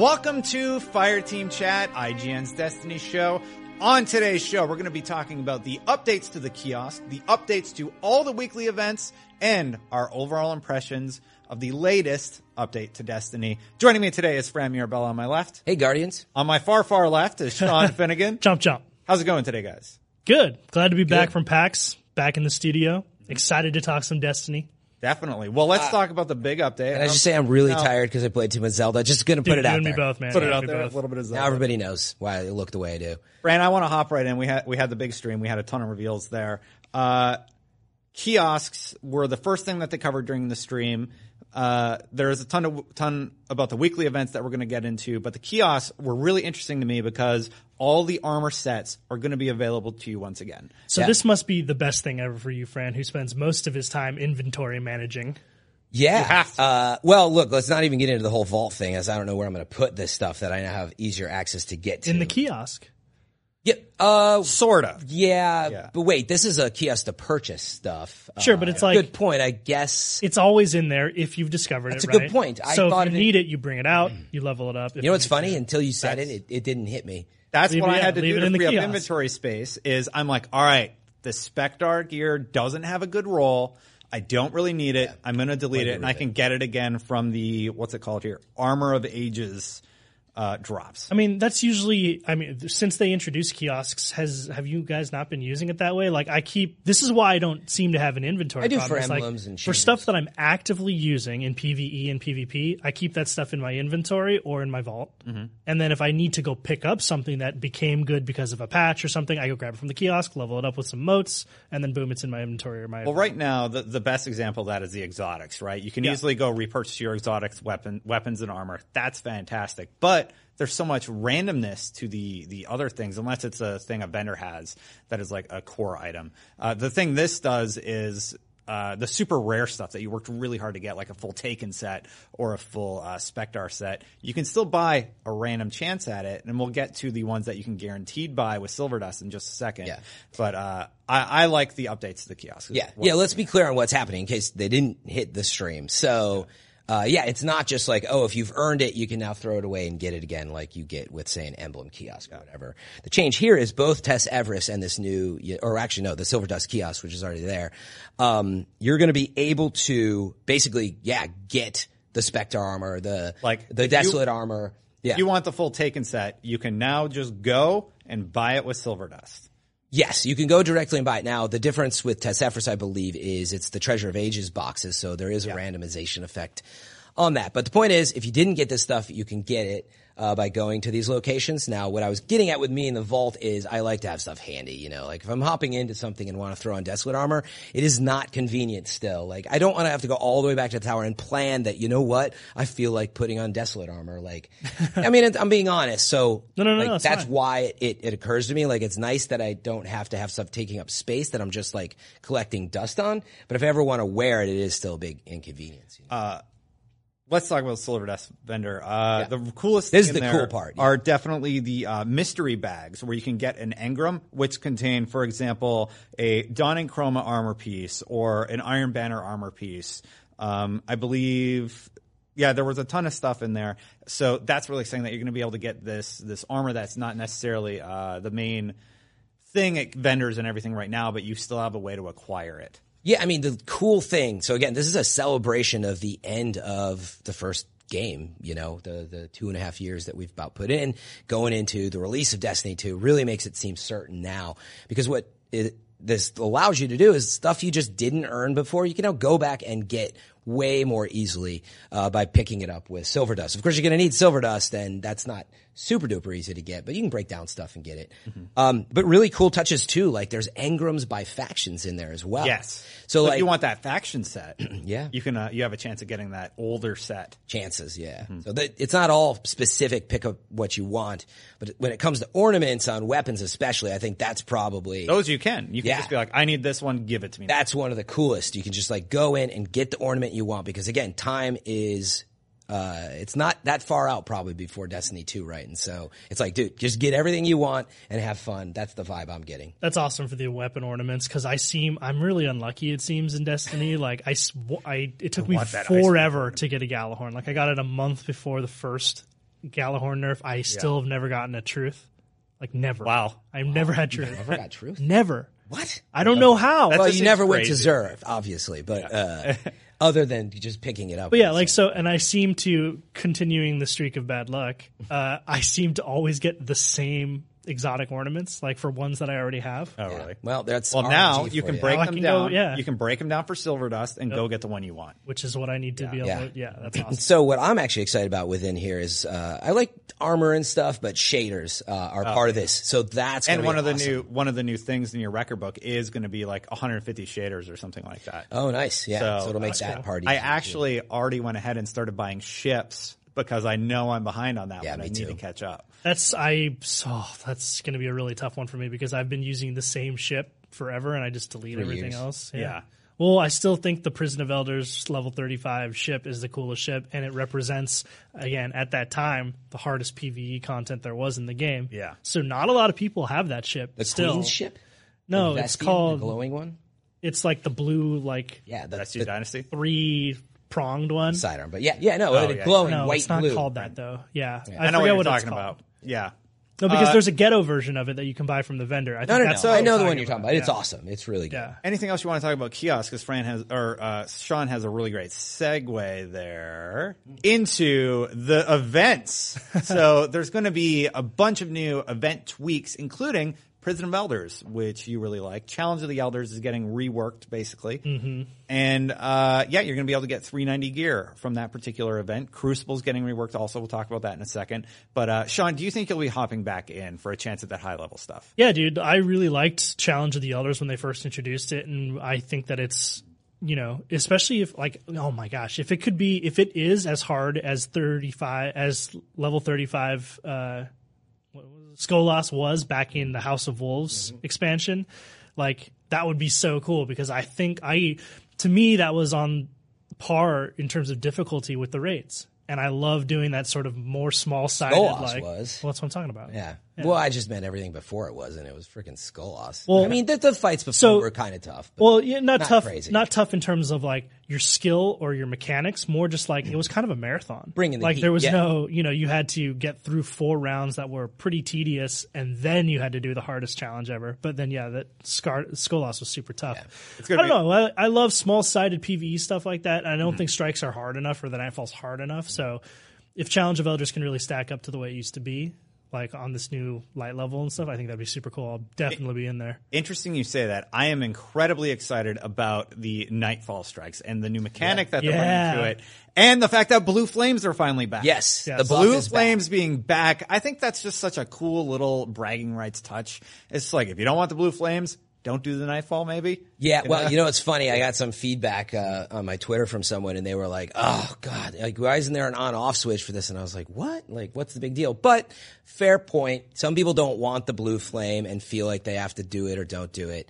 Welcome to Fireteam Chat, IGN's Destiny show. On today's show, we're going to be talking about the updates to the kiosk, the updates to all the weekly events, and our overall impressions of the latest update to Destiny. Joining me today is Fran Mirabella on my left. Hey, Guardians. On my far, far left is Sean Finnegan. Jump, jump. How's it going today, guys? Good. Glad to be back from PAX, back in the studio. Excited to talk some Destiny. Definitely. Well, let's talk about the big update. Can I just say I'm really No. tired because I played too much Zelda. Just gonna put Dude, it you out and me there. both, man. Put it out and me there. A little bit of Zelda. Now everybody knows why I look the way I do. Fran, I want to hop right in. We had we had the big stream. We had a ton of reveals there. Uh, kiosks were the first thing that they covered during the stream. Uh, there's a ton of ton about the weekly events that we're going to get into, but the kiosks were really interesting to me because all the armor sets are going to be available to you once again. So Yeah. this must be the best thing ever for you, Fran, who spends most of his time inventory managing. Yeah. Uh, well, look, let's not even get into the whole vault thing, as I don't know where I'm going to put this stuff that I now have easier access to get to. In the kiosk. Yeah. Uh, Sort of. yeah, Yeah. But wait, this is a kiosk to purchase stuff. Sure, Uh, but it's like- good point. I guess. It's always in there if you've discovered That's it. a good point. I so thought if it- you need it, you bring it out, you level it up. You know what's funny? Until you said it, it, it didn't hit me. That's Leave what it- I had to leave do it to in the free up inventory space. Is I'm like, all right, the Spectre gear doesn't have a good roll. I don't really need it. I'm going to delete it, and I can get it again from the what's it called here? Armor of Ages uh, drops. I mean, that's usually. I mean, since they introduced kiosks, has have you guys not been using it that way? Like, I keep. This is why I don't seem to have an inventory. I do problem. for It's like, emblems and for stuff that I'm actively using in PVE and PvP. I keep that stuff in my inventory or in my vault, Mm-hmm. and then if I need to go pick up something that became good because of a patch or something, I go grab it from the kiosk, level it up with some motes, and then boom, it's in my inventory or my. Well, right now, the, the best example of that is the exotics, right? You can Yeah. easily go repurchase your exotics weapon, weapons and armor. That's fantastic. But there's so much randomness to the, the other things, unless it's a thing a vendor has that is like a core item. Uh, the thing this does is, uh, the super rare stuff that you worked really hard to get, like a full Taken set or a full uh, Spectre set, you can still buy a random chance at it, and we'll get to the ones that you can guaranteed buy with Silver Dust in just a second. Yeah. But uh, I, I like the updates to the kiosk. Yeah, yeah. Let's be clear on what's happening in case they didn't hit the stream. So, uh, yeah, it's not just like oh, if you've earned it, you can now throw it away and get it again, like you get with say an emblem kiosk or whatever. The change here is both Tess Everis and this new, or actually no, the Silver Dust kiosk, which is already there. Um, you're going to be able to basically, yeah, get the Spectre armor, the Like, the if you- Desolate armor. Yeah, If you want the full Taken set, you can now just go and buy it with Silver Dust. Yes, you can go directly and buy it now. The difference with Tess Everis, I believe, is it's the Treasure of Ages boxes, so there is a randomization effect on that. But the point is, if you didn't get this stuff, you can get it uh, by going to these locations. Now, what I was getting at with me in the vault is I like to have stuff handy. You know, like if I'm hopping into something and want to throw on Desolate armor, it is not convenient still. Like I don't want to have to go all the way back to the tower and plan that. You know what? I feel like putting on Desolate armor. Like, I mean, it, I'm being honest. So No, no, no, like, no, that's fine. why it, it occurs to me like it's nice that I don't have to have stuff taking up space that I'm just like collecting dust on. But if I ever want to wear it, it is still a big inconvenience. you know? Let's talk about Silver Dust vendor. Uh, The coolest This thing is in the there cool part, yeah. are definitely the uh, mystery bags where you can get an engram, which contain, for example, a Dawning Chroma armor piece or an Iron Banner armor piece. Um, I believe yeah, there was a ton of stuff in there. So that's really saying that you're going to be able to get this this armor that's not necessarily uh, the main thing at vendors and everything right now, but you still have a way to acquire it. Yeah, I mean the cool thing. So again, this is a celebration of the end of the first game. You know, the the two and a half years that we've about put in, going into the release of Destiny Two, really makes it seem certain now. Because what it, this allows you to do is stuff you just didn't earn before. You can now go back and get way more easily uh, by picking it up with silver dust. Of course, you're going to need silver dust, and that's not super duper easy to get, but you can break down stuff and get it. Mm-hmm. Um, but really cool touches too. Like there's engrams by factions in there as well. Yes. So if like you want that faction set, Yeah. you can. Uh, you have a chance of getting that older set. chances, yeah. Mm-hmm. So that, it's not all specific. Pick up what you want, but when it comes to ornaments on weapons, especially, I think that's probably Those you can. You can Yeah. just be like, I need this one. Give it to me. that's one of the coolest. You can just like go in and get the ornament you want because again, time is uh, it's not that far out probably before Destiny 2, right? And so it's like, dude, just get everything you want and have fun. That's the vibe I'm getting. That's awesome for the weapon ornaments because I seem I'm really unlucky. It seems in Destiny, like I, sw- I it took me want that ice forever to get a Gjallarhorn. Like I got it a month before the first Gjallarhorn nerf. I still have never gotten a truth. Like never. Wow. I've never had truth. Never got truth. never. What? I don't know how. well, you never seems went to crazy. Xur, obviously, but uh, other than just picking it up. But yeah, like so, and I seem to continuing the streak of bad luck. Uh, I seem to always get the same exotic ornaments, like for ones that I already have. oh, really? Well, that's Well, RNG now for you can you. break Now I them can go- down. yeah. You can break them down for silver dust and go get the one you want. which is what I need to be able Yeah. to. Yeah, that's awesome. So what I'm actually excited about within here is uh, I like armor and stuff, but shaders uh, are part of this. So that's Oh, And gonna one be of the awesome. new one of the new things in your record book is going to be like 150 shaders or something like that. Oh, nice. Yeah. So, So, it'll make that's that cool. part. I easier, too. actually already went ahead and started buying ships because I know I'm behind on that Yeah, one. I me need too. to catch up. That's I. Oh, that's going to be a really tough one for me because I've been using the same ship forever, and I just delete everything years. else. Yeah. Well, I still think the Prison of Elders level 35 ship is the coolest ship, and it represents, again, at that time, the hardest PvE content there was in the game. Yeah. So not a lot of people have that ship. the still. Queen's ship. No, The it's called, the glowing one. it's like the blue, like, Yeah, the, That's the your dynasty. three pronged one. sidearm. But yeah, yeah, no, Oh, yeah. glowing No, white it's not blue. called that, though. Yeah. I, I know what you're it's talking called. about. Yeah. No, because Uh, there's a ghetto version of it that you can buy from the vendor. I think No, no, no. that's what I know the one you're talking about. It's Yeah. awesome. It's really good. Yeah. Anything else you want to talk about kiosk? Because Fran has, or uh, Sean has a really great segue there into the events. so there's going to be a bunch of new event tweaks, including Prison of Elders, which you really like. Challenge of the Elders is getting reworked, basically. Mm-hmm. And uh, yeah, you're going to be able to get 390 gear from that particular event. Crucible's getting reworked also. We'll talk about that in a second. But uh, Sean, do you think you'll be hopping back in for a chance at that high level stuff? Yeah, dude, I really liked Challenge of the Elders when they first introduced it, and I think that it's you know, especially if like, oh my gosh, if it could be, if it is as hard as thirty five, as level thirty five, uh, what was it? Skolas was back in the House of Wolves mm-hmm. expansion, like that would be so cool because I think I, to me, that was on par in terms of difficulty with the raids. And I love doing that sort of more small sided. Skolas Like, was. well, that's what I'm talking about. Yeah. Well, I just meant everything before it wasn't. it was freaking Skolas. Well- I mean, the, the fights before So- were kind of tough. but- Well, yeah, not, Not tough, crazy. not tough in terms of like your skill or your mechanics. More just like it was kind of a marathon. Bringing the like heat, there was yeah. no, you know, you had to get through four rounds that were pretty tedious, and then you had to do the hardest challenge ever. But then, yeah, that Scar- Skolas was super tough. It's I don't be- know. I, I love small sided PVE stuff like that. I Mm-hmm. don't think strikes are hard enough or the Nightfall's hard enough. So if Challenge of Elders can really stack up to the way it used to be, like on this new light level and stuff, I think that'd be super cool. I'll definitely be in there. Interesting you say that. I am incredibly excited about the Nightfall strikes and the new mechanic that they're Yeah. bringing to it, and the fact that Blue Flames are finally back. yes, Yes. the Blue is back. Flames being back. I think that's just such a cool little bragging rights touch. It's like if you don't want the Blue Flames, don't do the Nightfall. Maybe. Yeah, well, you know, it's funny. I got some feedback uh, on my Twitter from someone, and they were like, "Oh God, like why isn't there an on-off switch for this?" And I was like, "What? Like, what's the big deal?" But fair point. Some people don't want the blue flame and feel like they have to do it or don't do it.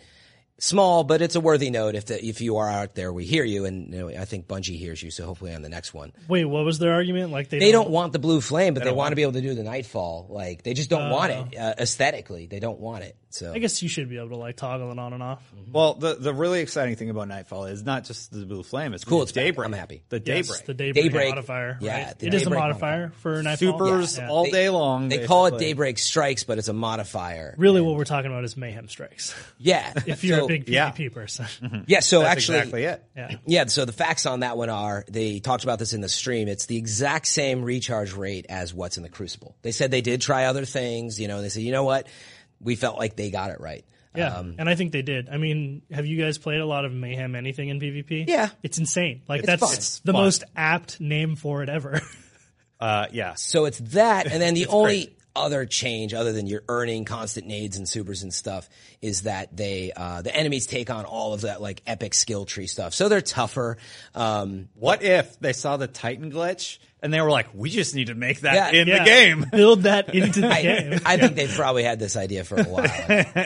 Small, but it's a worthy note. If the, if you are out there, we hear you, and you know, I think Bungie hears you. So hopefully, on the next one, Wait, what was their argument? Like they, they don't want the blue flame, but they, want to be able to do the nightfall. Like they just don't want Oh. it uh, aesthetically. They don't want it. So I guess you should be able to like toggle it on and off. Mm-hmm. Well, the the really exciting thing about Nightfall is not just the Blue Flame. It's cool, the it's back. Daybreak. I'm happy. The Yes, Daybreak. the daybreak, Daybreak, modifier. yeah, right? the it is a daybreak modifier for Nightfall. Supers Yeah. all They- day long. they call it basically. daybreak strikes, but it's a modifier. Really, what we're talking about is mayhem strikes. Yeah, if you're So- a big yeah. PvP person, mm-hmm. Yeah, so That's actually, exactly it. yeah. yeah. So the facts on that one are they talked about this in the stream. It's the exact same recharge rate as what's in the Crucible. They said they did try other things, you know. And they said, you know what, we felt like they got it right. Yeah, Um, and I think they did. I mean, have you guys played a lot of Mayhem anything in PvP? Yeah. it's insane. Like It's that's fun. It's the fun. most apt name for it ever. Uh, yeah. So it's that, and then the only crazy. Other change, other than you're earning constant nades and supers and stuff, is that they uh, the enemies take on all of that like epic skill tree stuff. So they're tougher. Um, What if they saw the Titan glitch and they were like, "We just need to make that Yeah. in Yeah. the game." Build that into the I, game. I think they've probably had this idea for a while.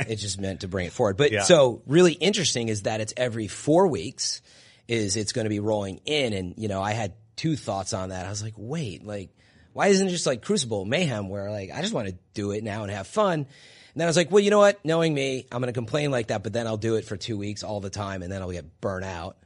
It just meant to bring it forward. But Yeah. so really interesting is that it's every four weeks is it's going to be rolling in. And, you know, I had two thoughts on that. I was like, wait, like, why isn't it just like Crucible Mayhem where like, I just want to do it now and have fun. And then I was like, well, you know what? Knowing me, I'm going to complain like that, but then I'll do it for two weeks all the time and then I'll get burnt out.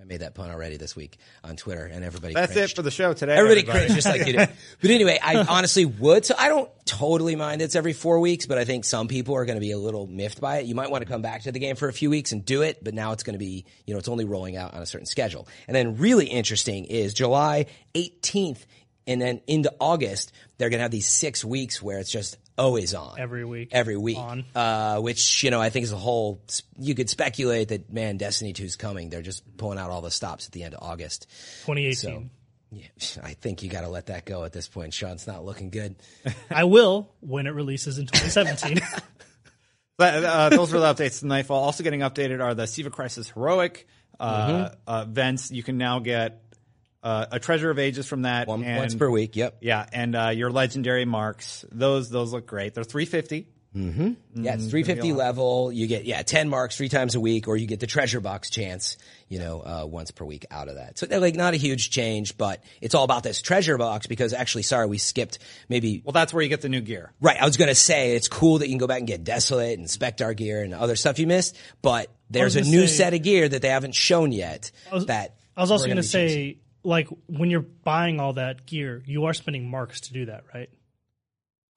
I made that pun already this week on Twitter and everybody That's cringed. it for the show today. Everybody, everybody. cringed just like you do. But anyway, I honestly would. So I don't totally mind it's every four weeks, but I think some people are going to be a little miffed by it. You might want to come back to the game for a few weeks and do it, but now it's going to be, you know, it's only rolling out on a certain schedule. And then really interesting is July 18th and then into August, they're going to have these six weeks where it's just always on. Every week. Every week. On. Uh, which, you know, I think is a whole, you could speculate that, man, Destiny 2 is coming. They're just pulling out all the stops at the end of August. 2018. So, Yeah, I think you got to let that go at this point. Sean's not looking good. I will when it releases in 2017. But, uh, those were the updates to Nightfall. Also getting updated are the Siva Crisis Heroic uh, Mm-hmm. uh, events. You can now get uh, a Treasure of Ages from that. One, and, once per week. Yep. Yeah, and uh, your legendary marks. Those those look great. They're three fifty. Yeah, it's 350 level. You get, yeah, 10 marks three times a week, or you get the treasure box chance, you know, uh, once per week out of that. So they're like not a huge change, but it's all about this treasure box because actually, sorry, we skipped maybe Well, that's where you get the new gear. Right. I was going to say it's cool that you can go back and get Desolate and Spectre gear and other stuff you missed, but there's a new say- set of gear that they haven't shown yet that I was also we're going to be chasing. say, like, when you're buying all that gear, you are spending marks to do that, right?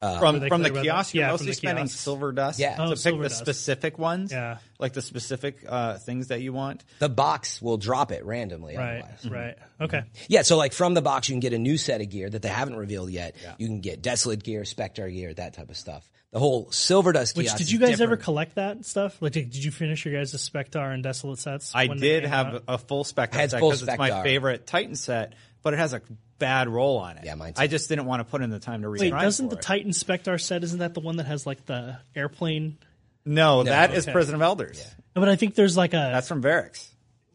Uh, from from the clear about kiosk, that? you're Yeah, mostly spending kiosks. silver dust Yeah. to Oh, pick the dust. specific ones. Yeah. like the specific uh, things that you want. the box will drop it randomly. Right, otherwise. right. Mm-hmm. Okay. Mm-hmm. Yeah, so like from the box, you can get a new set of gear that they haven't revealed yet. You can get Desolate gear, Spectre gear, that type of stuff. The whole Silver Dust Which did you guys ever collect that stuff? Like, did, did you finish your guys' Spectre and Desolate sets? I did have out? a full Spectre I set because it's my favorite Titan set, but it has a bad roll on it. Yeah, mine too. I just didn't want to put in the time to read. Wait, doesn't the Titan Spectre set isn't that the one that has like the airplane? No, that is okay. Prison of Elders. No, but I think there's like a That's from Variks.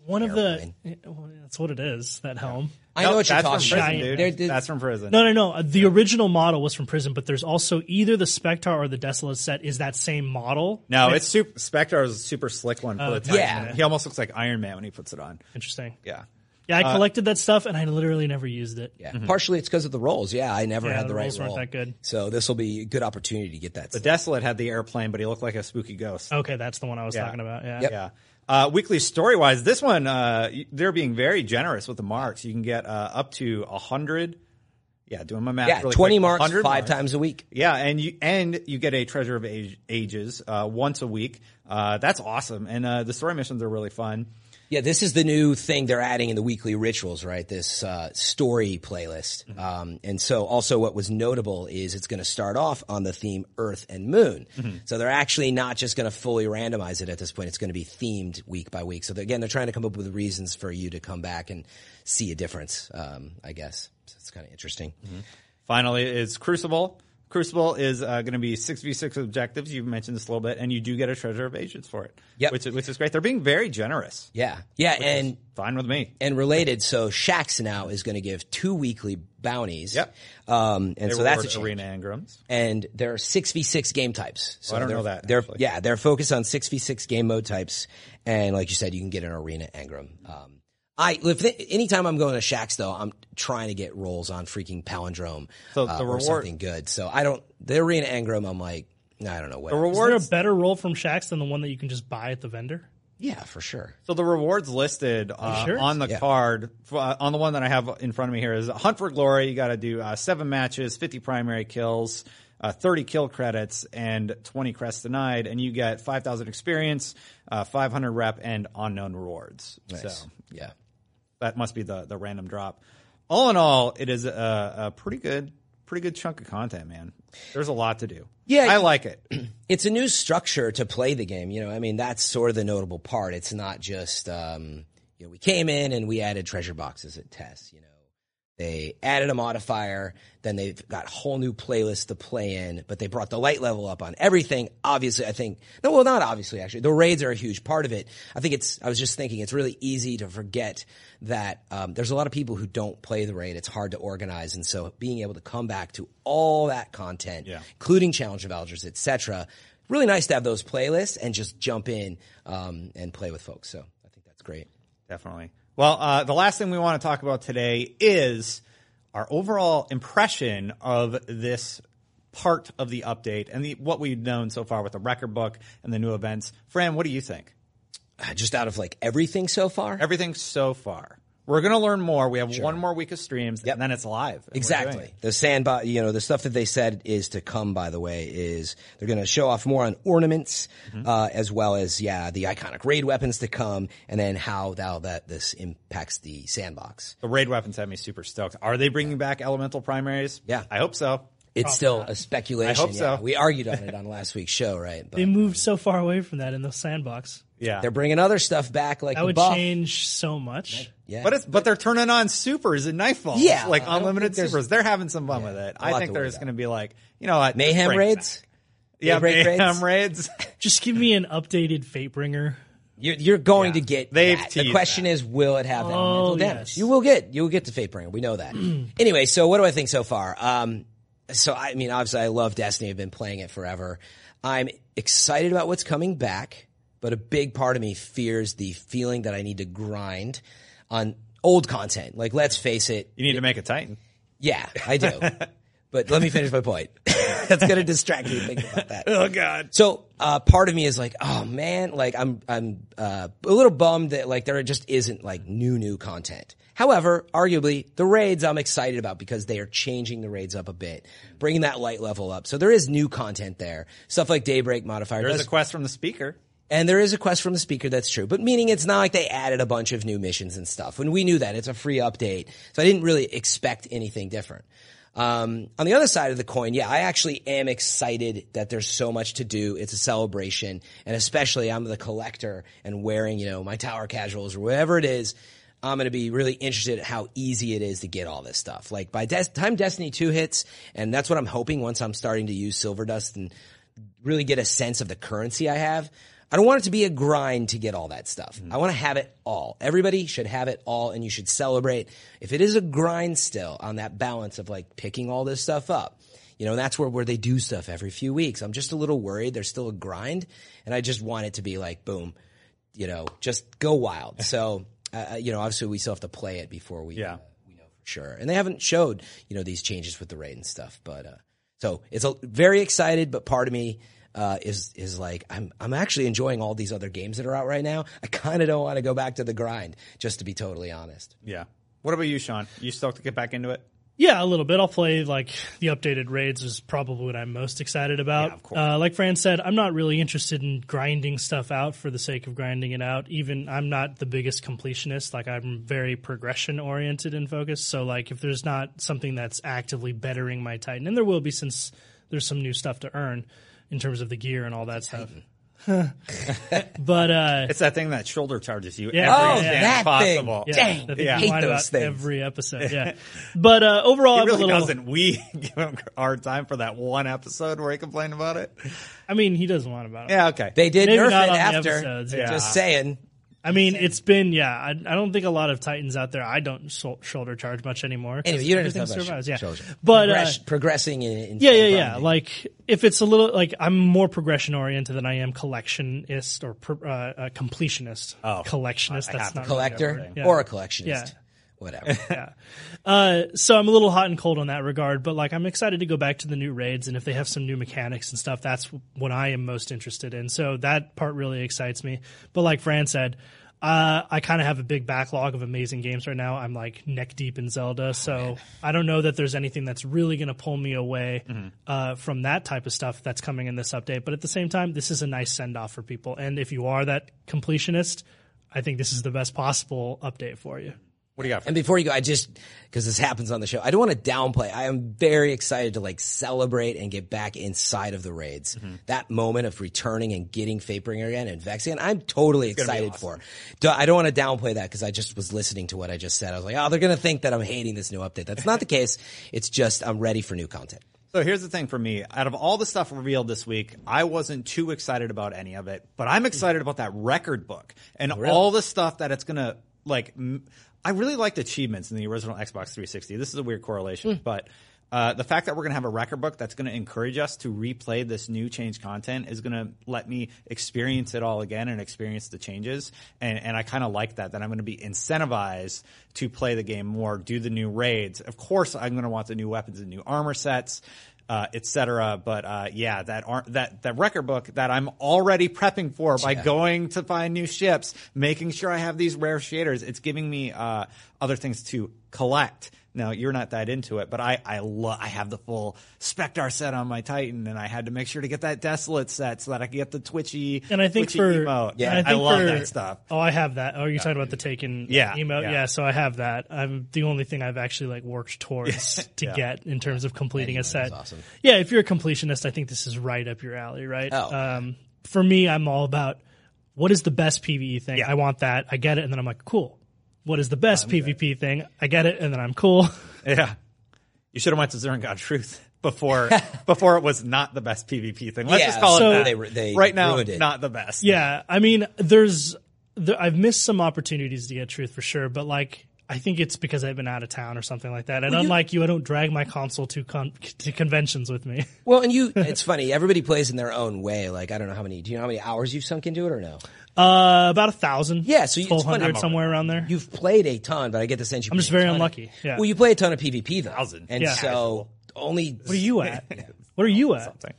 one of the. well, That's what it is. That helm. I know what you're that's from talking prison, about. dude. There- there- that's from prison. No, no, no. uh, The original model was from Prison, but there's also either the Spectre or the Desolate set is that same model. No, it's super. Spectre is a super slick one for the okay. Titan. Yeah. he almost looks like Iron Man when he puts it on. Interesting. Yeah, Yeah, I collected that stuff and I literally never used it. Yeah, partially it's because of the rolls. Yeah, I never Yeah, had the, the right rolls weren't that good. So this will be a good opportunity to get that. the stuff. Desolate had the airplane, but he looked like a spooky ghost. Okay, that's the one I was Yeah. talking about. Yeah. Yep. Yeah. Uh, weekly story wise, this one, uh, they're being very generous with the marks. You can get, uh, up to a hundred. Yeah, doing my math. yeah, really twenty quick, marks 100 five marks. times a week. Yeah, and you and you get a treasure of age, ages uh, once a week. Uh, that's awesome, and uh, the story missions are really fun. Yeah, this is the new thing they're adding in the weekly rituals, right? This uh, story playlist. Mm-hmm. Um, and so also what was notable is it's going to start off on the theme Earth and Moon. Mm-hmm. So they're actually not just going to fully randomize it at this point. It's going to be themed week by week. So they're- again, they're trying to come up with reasons for you to come back and see a difference, um, I guess. So it's kind of interesting. Mm-hmm. Finally, is Crucible. Crucible is uh, going to be six v six objectives. You've mentioned this a little bit, and you do get a treasure of agents for it. Yep. which is, which is great. They're being very generous. Yeah. Yeah. And Fine with me. and related, so Shaxx now is going to give two weekly bounties. Yep. Um, and They so that's a change. arena engrams. and there are six v six game types. So Oh, I don't know that, They're yeah, they're focused on six v six game mode types, and like you said, you can get an arena engram. Um, I if anytime I'm going to Shaxx though, I'm trying to get rolls on freaking palindrome So uh, the or something good. So I don't the arena engram. I'm like I don't know what. The Is there a better roll from Shaxx than the one that you can just buy at the vendor? yeah, for sure. So the rewards listed uh, sure? on the Yeah. card uh, on the one that I have in front of me here is Hunt for Glory. You got to do uh, seven matches, fifty primary kills, uh, thirty kill credits, and twenty crests denied, and you get five thousand experience, uh, five hundred rep, and unknown rewards. So Yeah. That must be the the random drop. All in all, it is a, a pretty good pretty good chunk of content, man. There's a lot to do. Yeah. I like it. it's a new structure to play the game. You know, I mean, that's sort of the notable part. It's not just, um, you know, we came in and we added treasure boxes at Tess, you know. They added a modifier, then they've got whole new playlists to play in, but they brought the light level up on everything. Obviously, I think, no, well, not obviously, actually. The raids are a huge part of it. I think it's, I was just thinking, it's really easy to forget that, um, there's a lot of people who don't play the raid. It's hard to organize. And so being able to come back to all that content, Yeah. including Challenge of Elders, et cetera, really nice to have those playlists and just jump in, um, and play with folks. So I think that's great. Definitely. Well, uh, the last thing we want to talk about today is our overall impression of this part of the update and the, what we've known so far with the record book and the new events. Fran, what do you think? Uh, Just out of like everything so far? Everything so far. We're going to learn more. We have one more week of streams, Yep. and then it's live. and we're doing Exactly. it. The sandbox, you know, the stuff that they said is to come, by the way, is they're going to show off more on ornaments, Mm-hmm. uh, as well as, yeah, the iconic raid weapons to come, and then how now that this impacts the sandbox. The raid weapons have me super stoked. Are they bringing back elemental primaries? Yeah. I hope so. It's still a speculation. I hope yeah. so. We argued on it on last week's show, right? But They moved so far away from that in the sandbox. Yeah. they're bringing other stuff back, like That the would buff. change so much. Yeah. But it's, but they're turning on supers and nightfall. Yeah, like I don't unlimited think there's- supers. They're having some fun with it. a I lot think to worry there's about. going to be like, you know what? mayhem bring it raids. back. Yeah, Daybreak mayhem raids. Just give me an updated Fatebringer. You're, you're going Yeah. to get They've that. The teased question that. is, will it have elemental Oh, damage? yes. You will get, you will get to Fatebringer. We know that. anyway, so what do I think so far? Um, so I mean, obviously, I love Destiny. I've been playing it forever. I'm excited about what's coming back, but a big part of me fears the feeling that I need to grind on old content. Like, let's face it, You need to make a Titan. yeah, I do. but let me finish my point. That's going to distract you thinking about that. Oh God. So uh, part of me is like, oh man, like I'm I'm uh, a little bummed that like there just isn't like new new content. However, arguably the raids I'm excited about because they are changing the raids up a bit, bringing that light level up. So there is new content there, stuff like Daybreak modifier. There's a quest from the speaker. and there is a quest from the speaker, that's true. But meaning it's not like they added a bunch of new missions and stuff. When we knew that, it's a free update. So I didn't really expect anything different. Um, on the other side of the coin, yeah, I actually am excited that there's so much to do. It's a celebration. And especially I'm the collector and wearing, you know, my tower casuals or whatever it is. I'm going to be really interested at how easy it is to get all this stuff. Like by des- time Destiny 2 hits, and that's what I'm hoping once I'm starting to use Silver Dust and really get a sense of the currency I have. I don't want it to be a grind to get all that stuff. Mm-hmm. I want to have it all. Everybody should have it all and you should celebrate. If it is a grind still on that balance of like picking all this stuff up, you know, that's where, where they do stuff every few weeks. I'm just a little worried there's still a grind and I just want it to be like, boom, you know, just go wild. So, uh, you know, obviously we still have to play it before we, Yeah. uh, we know for sure. And they haven't showed, you know, these changes with the raid and stuff, but, uh, so it's a, very excited, but part of me, uh, is, is like, I'm, I'm actually enjoying all these other games that are out right now. I kind of don't want to go back to the grind, just to be totally honest. Yeah. What about you, Sean? You still have to get back into it? Yeah, a little bit. I'll play like the updated raids is probably what I'm most excited about. Yeah, of course. Uh, like Fran said, I'm not really interested in grinding stuff out for the sake of grinding it out. Even I'm not the biggest completionist. Like I'm very progression oriented and focused. So like if there's not something that's actively bettering my Titan, and there will be since there's some new stuff to earn in terms of the gear and all that stuff. but uh, It's that thing that shoulder charges you Yeah. every Oh, chance that thing. yeah, Dang, that they yeah. hate those things. every episode. Yeah, but uh, overall, He I'm a really little. doesn't. We give him a hard time for that one episode where he complained about it. I mean, he doesn't want about it. Yeah, okay. They did Maybe nerf it after. episodes, yeah. Just saying. I mean, it's been yeah. I, I don't think a lot of Titans out there. I don't shoulder charge much anymore. Anyway, you don't have everything survives. Yeah, shoulder but uh, progressing in, in yeah, yeah, yeah. Like if it's a little like I'm more progression oriented than I am collectionist or uh, uh, completionist. Oh, collectionist. I That's have not collector Yeah. or a collectionist. Yeah. Whatever. yeah. Uh, so I'm a little hot and cold on that regard, but like I'm excited to go back to the new raids, and if they have some new mechanics and stuff, that's what I am most interested in. So that part really excites me. But like Fran said, uh, I kind of have a big backlog of amazing games right now. I'm like neck deep in Zelda, so I don't know that there's anything that's really going to pull me away uh, from that type of stuff that's coming in this update. But at the same time, this is a nice send off for people, and if you are that completionist, I think this is the best possible update for you. What do you got? For And before you go, I just because this happens on the show, I don't want to downplay. I am very excited to like celebrate and get back inside of the raids. Mm-hmm. That moment of returning and getting Fatebringer again and Vex again, I'm totally excited for. Do- I don't want to downplay that because I just was listening to what I just said. I was like, oh, they're gonna think that I'm hating this new update. That's not the case. It's just I'm ready for new content. So here's the thing for me. Out of all the stuff revealed this week, I wasn't too excited about any of it, but I'm excited about that record book and all the stuff that it's going to like. m- I really liked achievements in the original Xbox 360. This is a weird correlation, but uh, the fact that we're going to have a record book that's going to encourage us to replay this new change content is going to let me experience it all again and experience the changes. And, and I kind of like that, that I'm going to be incentivized to play the game more, do the new raids. Of course, I'm going to want the new weapons and new armor sets uh, et cetera. But uh, yeah, that ar- that that record book that I'm already prepping for by going to find new ships, making sure I have these rare shaders. It's giving me uh, other things to collect. Now you're not that into it, but I I lo- I have the full Spectre set on my Titan, and I had to make sure to get that Desolate set so that I could get the twitchy. And I think twitchy for emote. and I, I, think love for- that stuff. Oh, I have that. Oh, you're talking about the taken Yeah, emote. yeah. Yeah. so I have that. I'm the only thing I've actually like worked towards to Yeah. get in terms of completing a set. awesome. Yeah, if you're a completionist, I think this is right up your alley, right? Oh. Um, for me, I'm all about what is the best PVE thing. Yeah. I want that. I get it, and then I'm like, cool. What is the best PvP thing? I get it, and then I'm cool. Yeah. You should have went to Zern God Truth before before it was not the best PvP thing. Let's Yeah, just call so- it that. They- they right now, ruined it. not the best. Yeah, I mean, there's there, I've missed some opportunities to get truth for sure, but like I think it's because I've been out of town or something like that. And unlike you, I don't drag my console to con- to conventions with me. Well, and you, it's funny. Everybody plays in their own way. Like I don't know how many. Do you know how many hours you've sunk into it or no? Uh, about a thousand. Yeah, so you hundred somewhere around there. You've played a ton, but I get the sense you. I'm just very unlucky. Yeah. Well, you play a ton of PvP though, Thousand. and Yeah. so only. what are you at? What are you at? Something.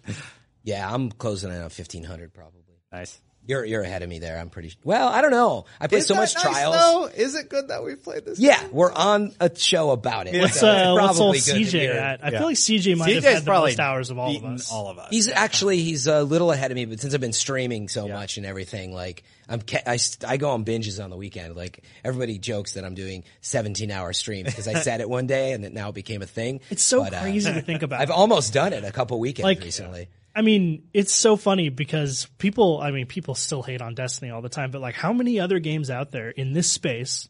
Yeah, I'm closing in on fifteen hundred probably. Nice. You're you're ahead of me there. I'm pretty. Well, I don't know. I play so much trials. Though? Is it good that we played this? Yeah, we're on a show about it. What's so it's uh, what's probably all good to CJ hear. at? I Yeah. feel like CJ might have CJ's had the probably most hours of all of beaten us. all of us. He's actually he's a little ahead of me, but since I've been streaming so much and everything, like I'm ca- I, st- I go on binges on the weekend. Like everybody jokes that I'm doing 17 hour streams because I said it one day and it now became a thing. It's so But, uh, crazy to think about. I've almost done it a couple weekends Like- recently. I mean, it's so funny because people, I mean, people still hate on Destiny all the time, but like, how many other games out there in this space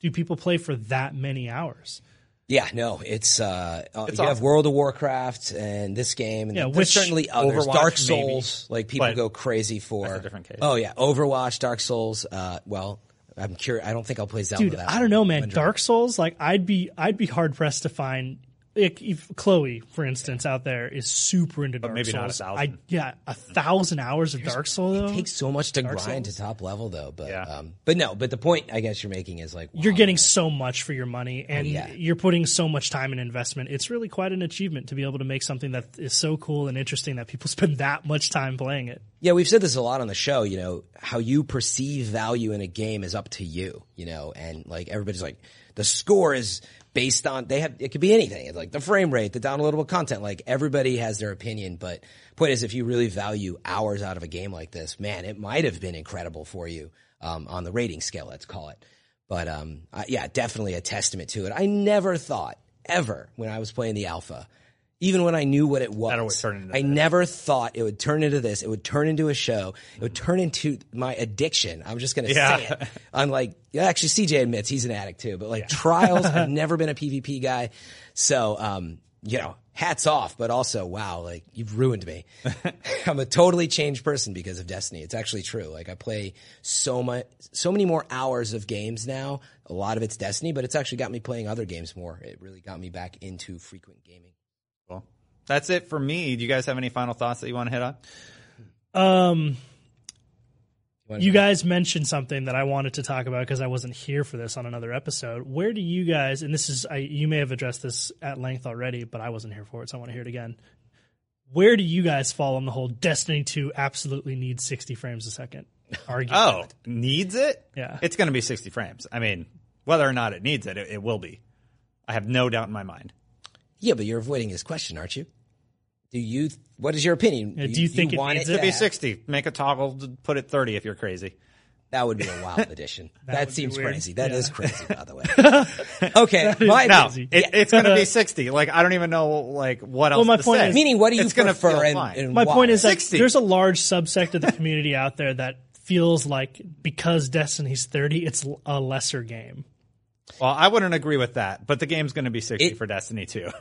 do people play for that many hours? Yeah, no, it's uh, uh, It's you have. World of Warcraft and this game, and Yeah, there's which- certainly others. Overwatch, Dark maybe. Souls, like people But go crazy for. that's a different case. Oh yeah, Overwatch, Dark Souls. Uh, well, I'm curious. I don't think I'll play Zelda. Dude, that I don't know, man. Wondering. Dark Souls, like, I'd be, I'd be hard pressed to find. Like, if Chloe, for instance, out there is super into Dark maybe not a Souls. thousand. I, yeah, a thousand hours of Dark Souls though. It takes so much to Dark grind Souls. to top level though but Yeah. um but no but the point i guess you're making is like you're getting man. so much for your money and Oh, yeah. you're putting so much time and investment. It's really quite an achievement to be able to make something that is so cool and interesting that people spend that much time playing it. yeah we've said this a lot on the show you know how you perceive value in a game is up to you you know and like everybody's like the score is based on they have it could be anything It's like the frame rate the downloadable content like everybody has their opinion but point is if you really value hours out of a game like this man it might have been incredible for you um, on the rating scale let's call it But um, I, yeah, definitely a testament to it. I never thought ever when I was playing the alpha, even when I knew what it was, That I this. never thought it would turn into this. It would turn into a show. It would turn into my addiction. I'm just going to Yeah. say it. I'm like, yeah, actually, CJ admits he's an addict too. But like trials, I've never been a PvP guy, so um, you know, hats off. But also, wow, like you've ruined me. I'm a totally changed person because of Destiny. It's actually true. Like I play so much, so many more hours of games now. A lot of it's Destiny, but it's actually got me playing other games more. It really got me back into frequent gaming. Cool. That's it for me. Do you guys have any final thoughts that you want to hit on? Um, you guys mentioned something that I wanted to talk about because I wasn't here for this on another episode. Where do you guys, and this is, I, you may have addressed this at length already, but I wasn't here for it, so I want to hear it again. Where do you guys fall on the whole Destiny 2 absolutely needs 60 frames a second argument? Oh, needs it? Yeah. It's going to be 60 frames. I mean, whether or not it needs it, it, it will be. I have no doubt in my mind. Yeah, but you're avoiding his question, aren't you? Do you? What is your opinion? Yeah, do you think it want needs it it? to Be have- 60. Make a toggle to put it 30 if you're crazy. That would be a wild addition. that would be seems crazy. That Yeah. is crazy, by the way. okay, my No, it, it's going to be 60. Like, I don't even know, like, what else Well, my to point say. is- meaning, what do you It's gonna prefer? feel and, fine. and My why? point is that 60. there's a large subsect of the community out there that feels like because Destiny's 30, it's a lesser game. Well, I wouldn't agree with that, but the game's going to be 60 It- for Destiny 2.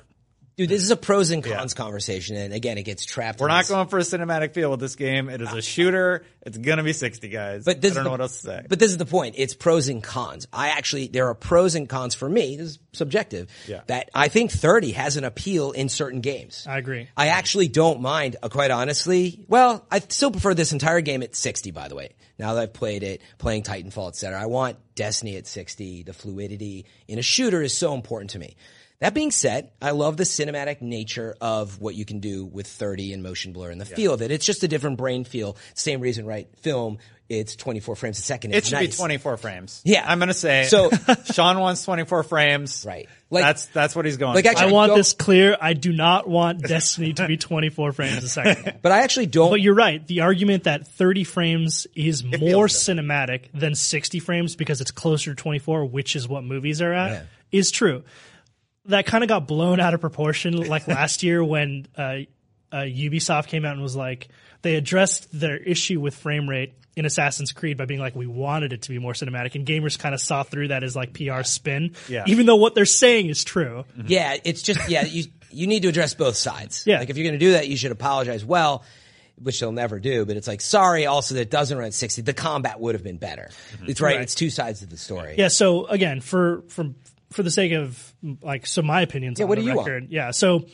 dude, this is a pros and cons conversation, and again, it gets trapped. We're in not this- going for a cinematic feel with this game. It is a shooter. It's going to be 60, guys. But this I don't is know the- what else to say. But this is the point. It's pros and cons. I actually, there are pros and cons for me. This is subjective. Yeah. That I think 30 has an appeal in certain games. I agree. I actually don't mind, uh, quite honestly. Well, I still prefer this entire game at 60, by the way. Now that I've played it, playing Titanfall, etc. I want Destiny at 60. The fluidity in a shooter is so important to me. That being said, I love the cinematic nature of what you can do with 30 and motion blur and the feel of it. It's just a different brain feel. Same reason, right? Film, it's 24 frames a second. it It's should be 24 frames. Yeah. I'm going to say. So- Sean wants 24 frames. Right. Like- that's that's what he's going. Like, for. actually- I want go- this clear. I do not want Destiny to be 24 frames a second. But I actually don't. But you're right. The argument that 30 frames is more cinematic than 60 frames because it's closer to 24, which is what movies are at, Yeah. is true. That kind of got blown out of proportion like last year when uh, uh, Ubisoft came out and was like, they addressed their issue with frame rate in Assassin's Creed by being like, we wanted it to be more cinematic. And gamers kind of saw through that as like PR spin, Yeah. even though what they're saying is true. Yeah, it's just yeah, you you need to address both sides. Yeah. Like if you're going to do that, you should apologize well, which they'll never do, but it's like sorry also that it doesn't run at 60. The combat would have been better. It's right, Right. it's two sides of the story. Yeah. So again, for for for the sake of like, so my opinions. Yeah, on what the do you want? record. Yeah. So,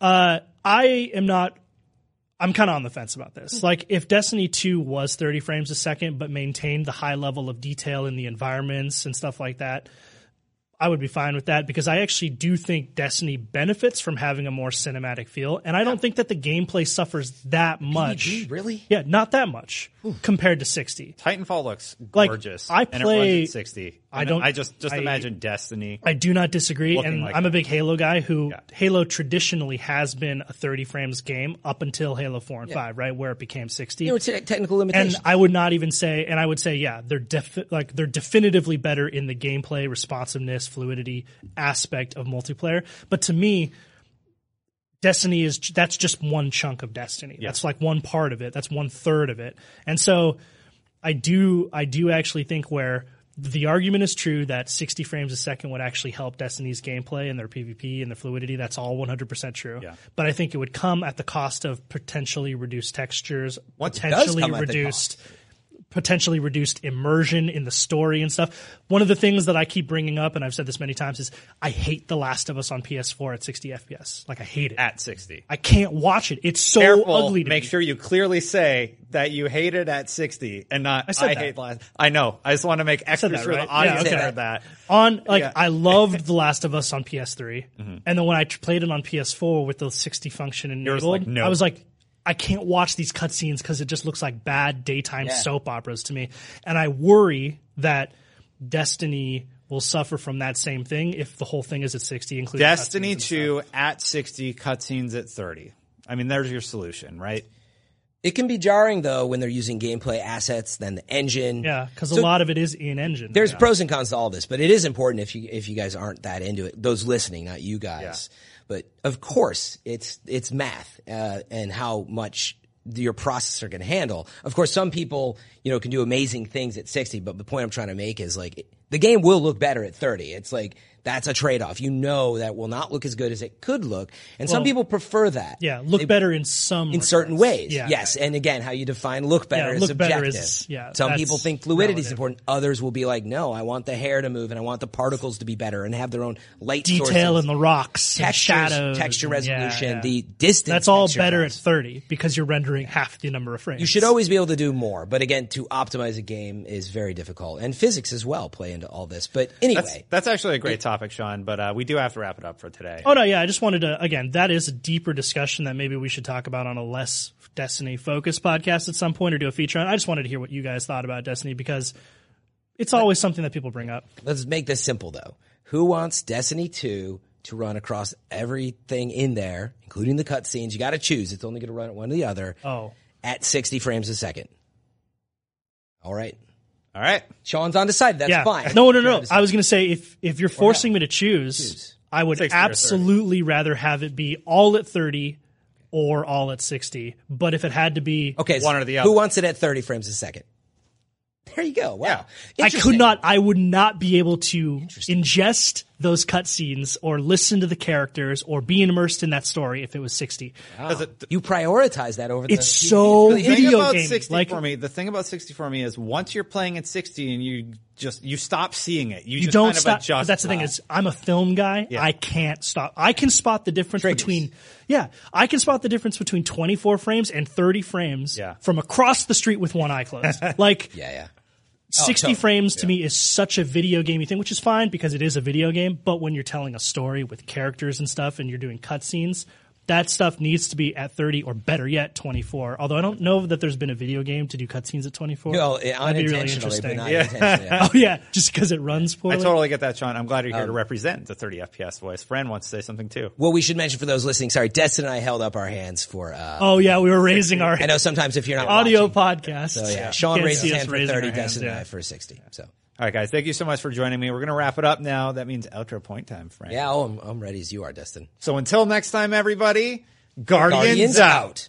uh, I am not. I'm kind of on the fence about this. Like, if Destiny 2 was 30 frames a second, but maintained the high level of detail in the environments and stuff like that, I would be fine with that because I actually do think Destiny benefits from having a more cinematic feel, and I don't think that the gameplay suffers that much. PUBG, really? Yeah, not that much compared to 60. Titanfall looks Like, gorgeous. I and play- it runs at 60. I don't- I just just I- imagine Destiny. I do not disagree, and like I'm a big Halo guy. Who Yeah. Halo traditionally has been a 30 frames game up until Halo 4 and 5, right, where it became 60. There were te- technical and. I would not even say, and I would say, yeah, they're defi- like they're definitively better in the gameplay, responsiveness, fluidity aspect of multiplayer. But to me, Destiny is that's just one chunk of Destiny. That's like one part of it. That's one third of it. And so I do I do actually think where the argument is true that 60 frames a second would actually help Destiny's gameplay and their PvP and their fluidity. That's all 100% true. Yeah. But I think it would come at the cost of potentially reduced textures, What potentially come at the reduced potentially reduced immersion in the story and stuff. One of the things that I keep bringing up, and I've said this many times, is I hate The Last of Us on PS4 at 60 FPS. Like I hate it. at 60. I can't watch it. It's so Careful. ugly to Make me. sure you clearly say that you hate it at 60 and not I, said that. hate last. I know. I just want to make extra that, sure right? the audience Yeah, okay. heard that. on like Yeah. I loved The Last of Us on PS3, Mm-hmm. and then when I played it on PS4 with the 60 function enabled, like, no. I was like, I can't watch these cutscenes because it just looks like bad daytime Yeah. soap operas to me, and I worry that Destiny will suffer from that same thing if the whole thing is at 60, including Destiny 2 at 60, cutscenes at 30. I mean, there's your solution, right? It can be jarring though when they're using gameplay assets, than the engine. Yeah, because a lot of it is in engine. There's Yeah. pros and cons to all this, but it is important if you if you guys aren't that into it, those listening, not you guys. But of course, it's it's math uh, and how much your processor can handle. Of course, some people you know can do amazing things at 60, but the point I'm trying to make is like the game will look better at 30. It's like that's a trade off. You know that will not look as good as it could look, and some people prefer that. yeah, look They- better in some in certain ways. Yeah. Yes, and again, how you define look better Yeah, is look subjective. better is- yeah, Some people think fluidity is important. Others will be like, no, I want the hair to move and I want the particles to be better and have their own light detail sources. in the rocks, and Textures, shadows, texture and- yeah, resolution, yeah. the distance. That's all better values. at 30 because you're rendering half the number of frames. You should always be able to do more, but again, to optimize a game is very difficult, and physics as well play into all this. But anyway, That's, that's actually a great topic, Sean, but uh, we do have to wrap it up for today. Oh no, yeah. I just wanted to again. That is a deeper discussion that maybe we should talk about on a less Destiny focused podcast at some point or do a feature on. I just wanted to hear what you guys thought about Destiny because it's always something that people bring up. let's make this simple though. Who wants Destiny 2 to run across everything in there, including the cutscenes? You got to choose. It's only going to run at one or the other. Oh, at 60 frames a second. All right. All right. Sean's undecided. That's yeah. fine. No, no, no. I was going to say if if you're forcing me to choose, Choose. I would 60 or 30. absolutely rather have it be all at 30 or all at 60. But if it had to be, Okay, so One or the other, Who wants it at 30 frames a second? There you go. Wow. Yeah. I could not. I would not be able to ingest those cutscenes or listen to the characters or be immersed in that story if it was 60. Because it- You prioritize that over. It's the, so really the thing video about game, 60 like- for me, the thing about 60 for me is once you're playing at 60 and you just you stop seeing it, you, You just don't kind of stop. adjust. But that's the thing is, I'm a film guy. Yeah. I can't stop. I can spot the difference Triggers. between. Yeah, I can spot the difference between 24 frames and 30 frames Yeah. from across the street with one eye closed. like Yeah, yeah. 60 totally. frames to me is such a video gamey thing, which is fine because it is a video game. But when you're telling a story with characters and stuff, and you're doing cutscenes, that stuff needs to be at 30 or better yet 24. Although I don't know that there's been a video game to do cutscenes at 24. No, That'd be really interesting. but not Yeah. intentionally. Oh yeah, just because it runs I totally get that, Sean. I'm glad you're Um, here to represent the 30 FPS voice. Fran wants to say something too. Well, we should mention for those listening. Sorry, Destin and I held up our hands for. Uh, Oh yeah, we were raising our I know sometimes if you're not audio watching, podcast. so yeah, Sean raised his hand for thirty, our hands, Destin and. I for sixty. So All right, guys. Thank you so much for joining me. We're going to wrap it up now. That means outro point time, Fran. yeah, oh, I'm, I'm ready as you are, Destin. So until next time, everybody, Guardians, Guardians out. out.